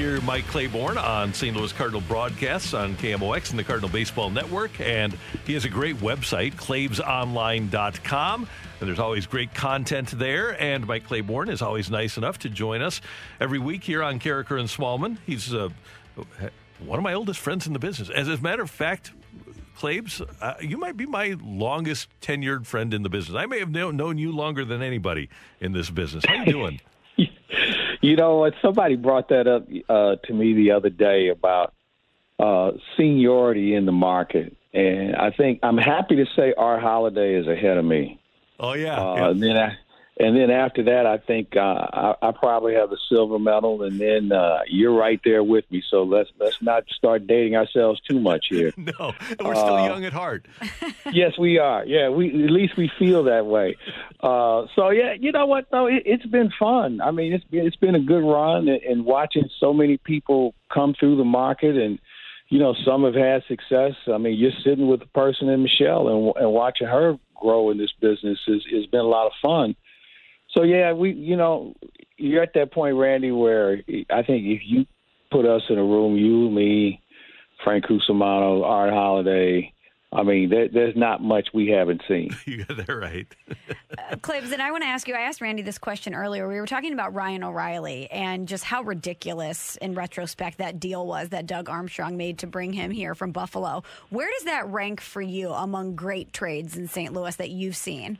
Hear Mike Claiborne on St. Louis Cardinal broadcasts on KMOX and the Cardinal Baseball Network. And he has a great website, clavesonline.com. And there's always great content there. And Mike Claiborne is always nice enough to join us every week here on Karraker and Smallmon. He's uh, one of my oldest friends in the business. As a matter of fact, Claves, uh, you might be my longest tenured friend in the business. I may have kno- known you longer than anybody in this business. How you doing? You know what? Somebody brought that up uh, to me the other day about uh, seniority in the market, and I think I'm happy to say Art Holiday is ahead of me. Oh yeah. Uh, yeah. And then I, and then after that, I think uh, I, I probably have a silver medal, and then uh, you're right there with me. So let's let's not start dating ourselves too much here. No, we're still Uh, young at heart. yes, we are. Yeah, we at least we feel that way. Uh, so yeah, you know what? though it, it's been fun. I mean, it's been, it's been a good run, and, and watching so many people come through the market, and you know, some have had success. I mean, you're sitting with the person in Michelle, and, and watching her grow in this business is has been a lot of fun. So yeah, we you know, you're at that point, Randy, where I think if you put us in a room, you, me, Frank Cusimano, Art Holiday. I mean, there, there's not much we haven't seen. You got that right. Uh, Clibs, and I want to ask you. I asked Randy this question earlier. We were talking about Ryan O'Reilly and just how ridiculous, in retrospect, that deal was that Doug Armstrong made to bring him here from Buffalo. Where does that rank for you among great trades in St. Louis that you've seen?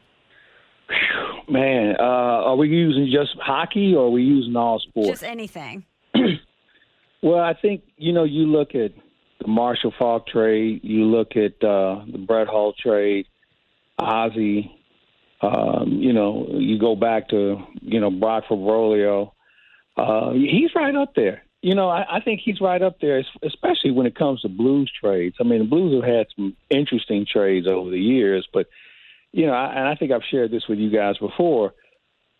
Man, uh, are we using just hockey or are we using all sports? Just anything. Well, I think you know you look at the Marshall Faulk trade, you look at uh, the Brett Hull trade, Ozzie. Um, you know, you go back to you know Brock for Broglio. Uh, he's right up there. You know, I, I think he's right up there, especially when it comes to Blues trades. I mean, the Blues have had some interesting trades over the years, but you know, I, and I think I've shared this with you guys before.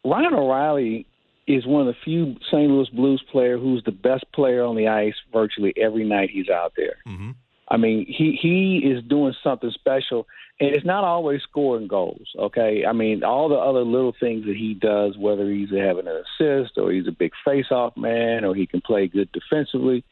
Ryan O'Reilly is one of the few St. Louis Blues player who's the best player on the ice virtually every night he's out there. hmm I mean, he he is doing something special, and it's not always scoring goals. Okay, I mean, all the other little things that he does, whether he's having an assist or he's a big face-off man or he can play good defensively,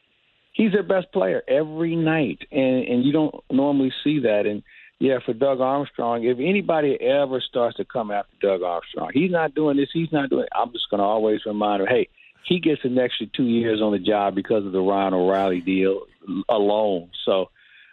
he's their best player every night, and and you don't normally see that. And yeah, for Doug Armstrong, if anybody ever starts to come after Doug Armstrong, he's not doing this, he's not doing. I'm just going to always remind him, hey, he gets an extra two years on the job because of the Ryan O'Reilly deal alone. So,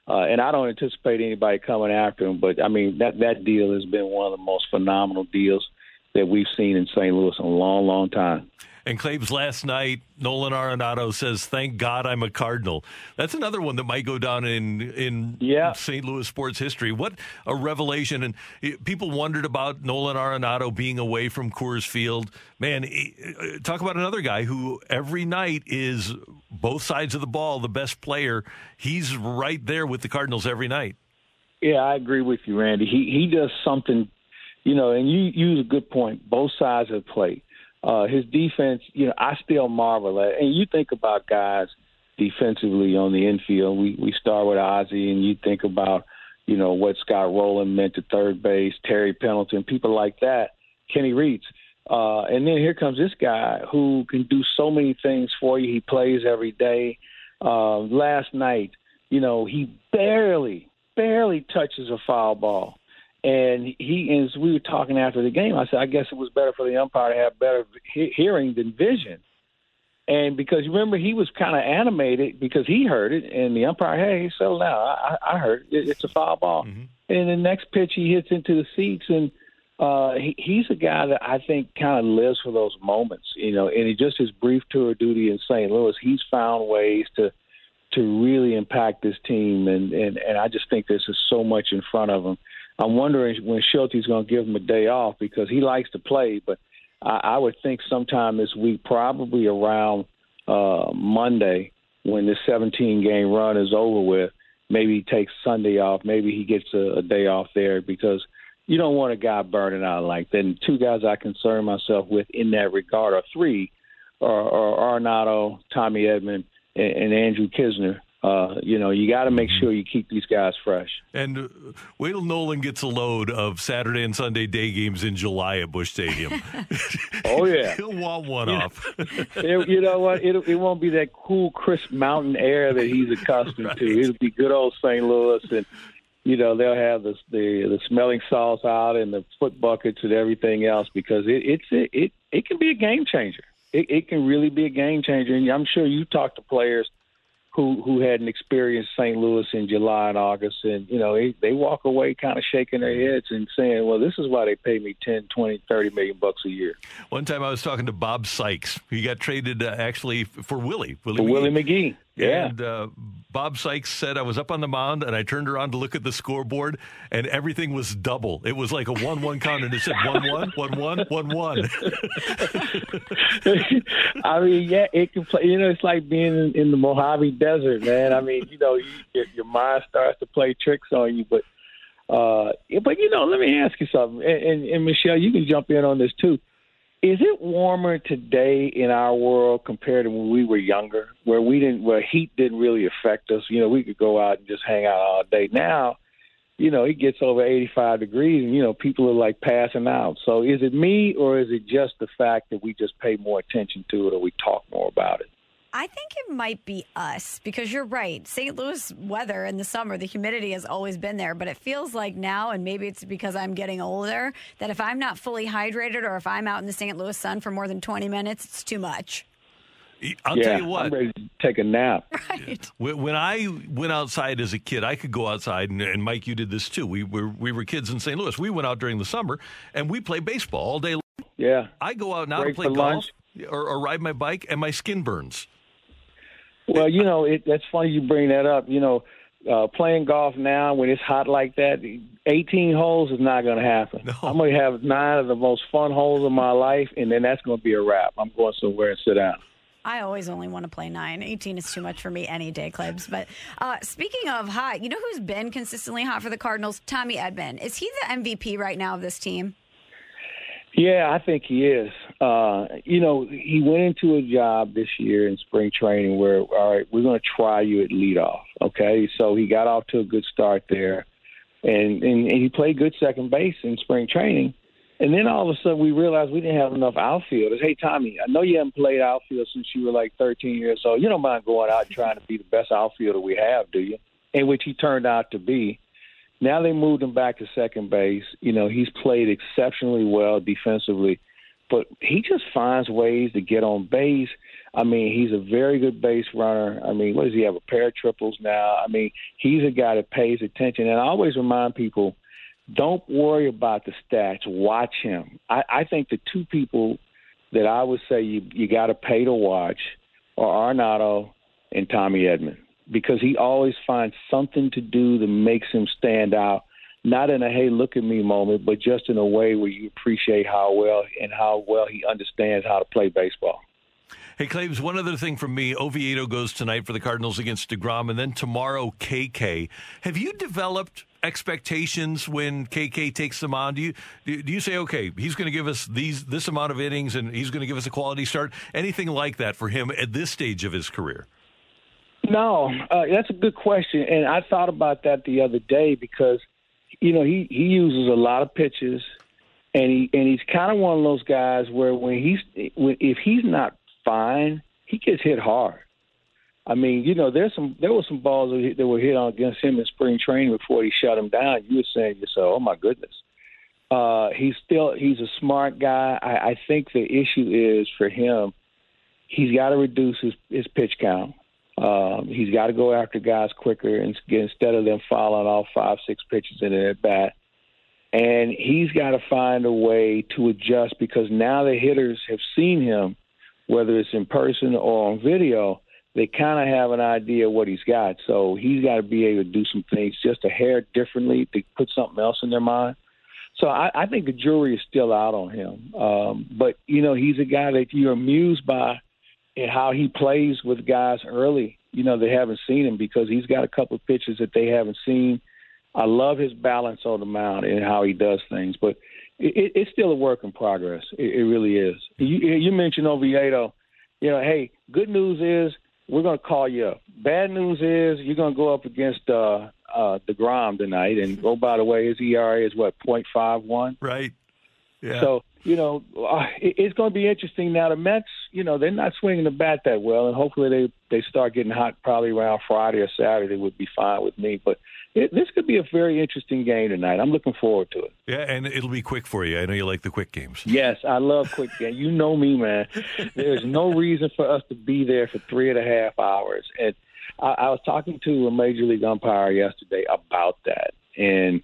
uh, and I don't anticipate anybody coming after him. But I mean, that that deal has been one of the most phenomenal deals that we've seen in St. Louis in a long, long time. And Claves last night, Nolan Arenado says, "Thank God I'm a Cardinal." That's another one that might go down in in Yeah. St. Louis sports history. What a revelation! And eh, people wondered about Nolan Arenado being away from Coors Field. Man, eh, talk about another guy who every night is both sides of the ball, the best player. He's right there with the Cardinals every night. Yeah, I agree with you, Randy. He he does something, you know, and you use a good point. Both sides of the plate. Uh, his defense, you know, I still marvel at. And you think about guys defensively on the infield. We we start with Ozzie, and you think about, you know, what Scott Rolen meant to third base, Terry Pendleton, people like that, Kenny Reitz. Uh, and then here comes this guy who can do so many things for you. He plays every day. Uh, last night, you know, he barely, barely touches a foul ball. And he, as we were talking after the game, I said, I guess it was better for the umpire to have better he- hearing than vision. And because you remember he was kind of animated because he heard it, and the umpire, hey, settle down. I, I heard it. it's a foul ball. Mm-hmm. And the next pitch he hits into the seats, and uh, he, he's a guy that I think kind of lives for those moments, you know. And he just his brief tour of duty in St. Louis, he's found ways to to really impact this team, and and and I just think there's just so much in front of him. I'm wondering when Shildt's going to give him a day off because he likes to play, but I, I would think sometime this week, probably around uh, Monday, when this 17 game run is over with, maybe he takes Sunday off. Maybe he gets a, a day off there because you don't want a guy burning out like that. And two guys I concern myself with in that regard are three, are, are Arenado, Tommy Edman, and, and Andrew Knizner. Uh, you know, you got to make sure you keep these guys fresh. And uh, wait till Nolan gets a load of Saturday and Sunday day games in July at Busch Stadium. oh yeah, he'll want one off. it, you know what? It, it won't be that cool, crisp mountain air that he's accustomed right. to. It'll be good old St. Louis, and you know they'll have the the, the smelling salts out and the foot buckets and everything else because it, it's it, it it can be a game changer. It, it can really be a game changer, and I'm sure you talk to players who who hadn't experienced St. Louis in July and August, and you know they they walk away kind of shaking their heads and saying, "Well, this is why they pay me 10, 20, 30 million bucks a year." One time I was talking to Bob Sykes. He got traded uh, actually for Willie Willie for McGee. Willie McGee. Yeah. And uh, Bob Sykes said I was up on the mound and I turned around to look at the scoreboard and everything was double. It was like a one-one count and it said one-one, one-one, one-one. I mean, yeah, it can play. You know, it's like being in, in the Mojave Desert, man. I mean, you know, you, your, mind starts to play tricks on you, but. Uh, but you know, let me ask you something, and, and, and Michelle, you can jump in on this too is it warmer today in our world compared to when we were younger, where we didn't, where heat didn't really affect us? You know, we could go out and just hang out all day. Now, you know, it gets over 85 degrees, and you know, people are like passing out. So, is it me, or is it just the fact that we just pay more attention to it, or we talk more about it? I think it might be us because you're right. St. Louis weather in the summer, the humidity has always been there, but it feels like now, and maybe it's because I'm getting older, that if I'm not fully hydrated or if I'm out in the St. Louis sun for more than 20 minutes, it's too much. I'll yeah, tell you what. I'm ready to take a nap. Right. When I went outside as a kid, I could go outside, and, and Mike, you did this too. We were we were kids in St. Louis. We went out during the summer, and we played baseball all day long. Yeah. I go out now Break to play golf or, or ride my bike, and my skin burns. Well, you know, it, that's funny you bring that up. You know, uh, playing golf now when it's hot like that, 18 holes is not going to happen. No. I'm going to have nine of the most fun holes of my life, and then that's going to be a wrap. I'm going somewhere and sit down. I always only want to play nine. 18 is too much for me any day, Claves. But uh, speaking of hot, you know who's been consistently hot for the Cardinals? Tommy Edman. Is he the MVP right now of this team? Yeah, I think he is. Uh, you know, he went into a job this year in spring training where, all right, we're going to try you at leadoff. Okay, so he got off to a good start there, and, and and he played good second base in spring training. And then all of a sudden, we realized we didn't have enough outfielders. Hey, Tommy, I know you haven't played outfield since you were like 13 years old. You don't mind going out and trying to be the best outfielder we have, do you? In which he turned out to be. Now they moved him back to second base. You know, he's played exceptionally well defensively, but he just finds ways to get on base. I mean, he's a very good base runner. I mean, what does he have? A pair of triples now. I mean, he's a guy that pays attention. And I always remind people, don't worry about the stats. Watch him. I, I think the two people that I would say you you got to pay to watch are Arenado and Tommy Edman because he always finds something to do that makes him stand out. Not in a "hey, look at me" moment, but just in a way where you appreciate how well and how well he understands how to play baseball. Hey, Claves, one other thing from me. Oviedo goes tonight for the Cardinals against DeGrom, and then tomorrow, KK. Have you developed expectations when KK takes them on? Do you do you say, okay, he's going to give us these this amount of innings, and he's going to give us a quality start? Anything like that for him at this stage of his career? No, uh, that's a good question, and I thought about that the other day because you know he he uses a lot of pitches, and he and he's kind of one of those guys where when he's when, if he's not fine, he gets hit hard. I mean, you know, there's some there were some balls that were hit on against him in spring training before he shut him down. You were saying to yourself, "Oh my goodness." Uh, he's still he's a smart guy. I, I think the issue is for him he's got to reduce his, his pitch count. Um, he's got to go after guys quicker and instead of them fouling all five, six pitches in their bat. And he's got to find a way to adjust because now the hitters have seen him, whether it's in person or on video. They kind of have an idea what he's got. So he's got to be able to do some things just a hair differently to put something else in their mind. So I, I think the jury is still out on him. Um, but, you know, he's a guy that you're amused by and how he plays with guys early. You know, they haven't seen him because he's got a couple of pitches that they haven't seen. I love his balance on the mound and how he does things, but it, it's still a work in progress. It, it really is. You, you mentioned Oviedo. You know, hey, good news is we're going to call you up. Bad news is you're going to go up against uh, uh, Degrom tonight, and oh by the way, his ERA is what point five one. Right. Yeah. So you know, uh, it's going to be interesting now. The Mets, you know, they're not swinging the bat that well, and hopefully they they start getting hot probably around Friday or Saturday would be fine with me. But it, this could be a very interesting game tonight. I'm looking forward to it. Yeah, and it'll be quick for you. I know you like the quick games. Yes, I love quick games. You know me, man. There's no reason for us to be there for three and a half hours. And I, I was talking to a major league umpire yesterday about that, and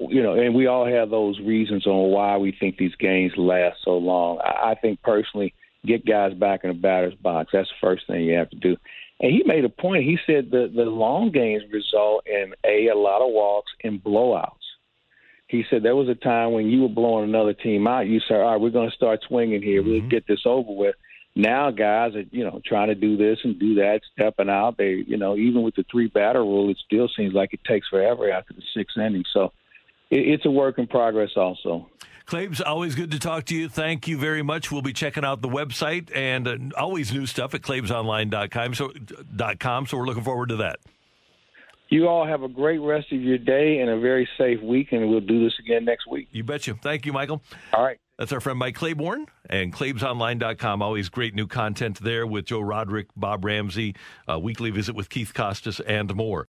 you know, and we all have those reasons on why we think these games last so long. I, I think personally, get guys back in the batter's box. That's the first thing you have to do. And he made a point. He said the the long games result in a a lot of walks and blowouts. He said there was a time when you were blowing another team out. You said, "All right, we're going to start swinging here. Mm-hmm. We'll get this over with." Now guys are you know trying to do this and do that, stepping out. They you know even with the three batter rule, it still seems like it takes forever after the sixth inning. So it's a work in progress also. Claves, always good to talk to you. Thank you very much. We'll be checking out the website and uh, always new stuff at clavesonline.com. So, dot .com, so we're looking forward to that. You all have a great rest of your day and a very safe week, and we'll do this again next week. You betcha. Thank you, Michael. All right. That's our friend Mike Claiborne and clavesonline.com. Always great new content there with Joe Roderick, Bob Ramsey, a weekly visit with Keith Costas, and more.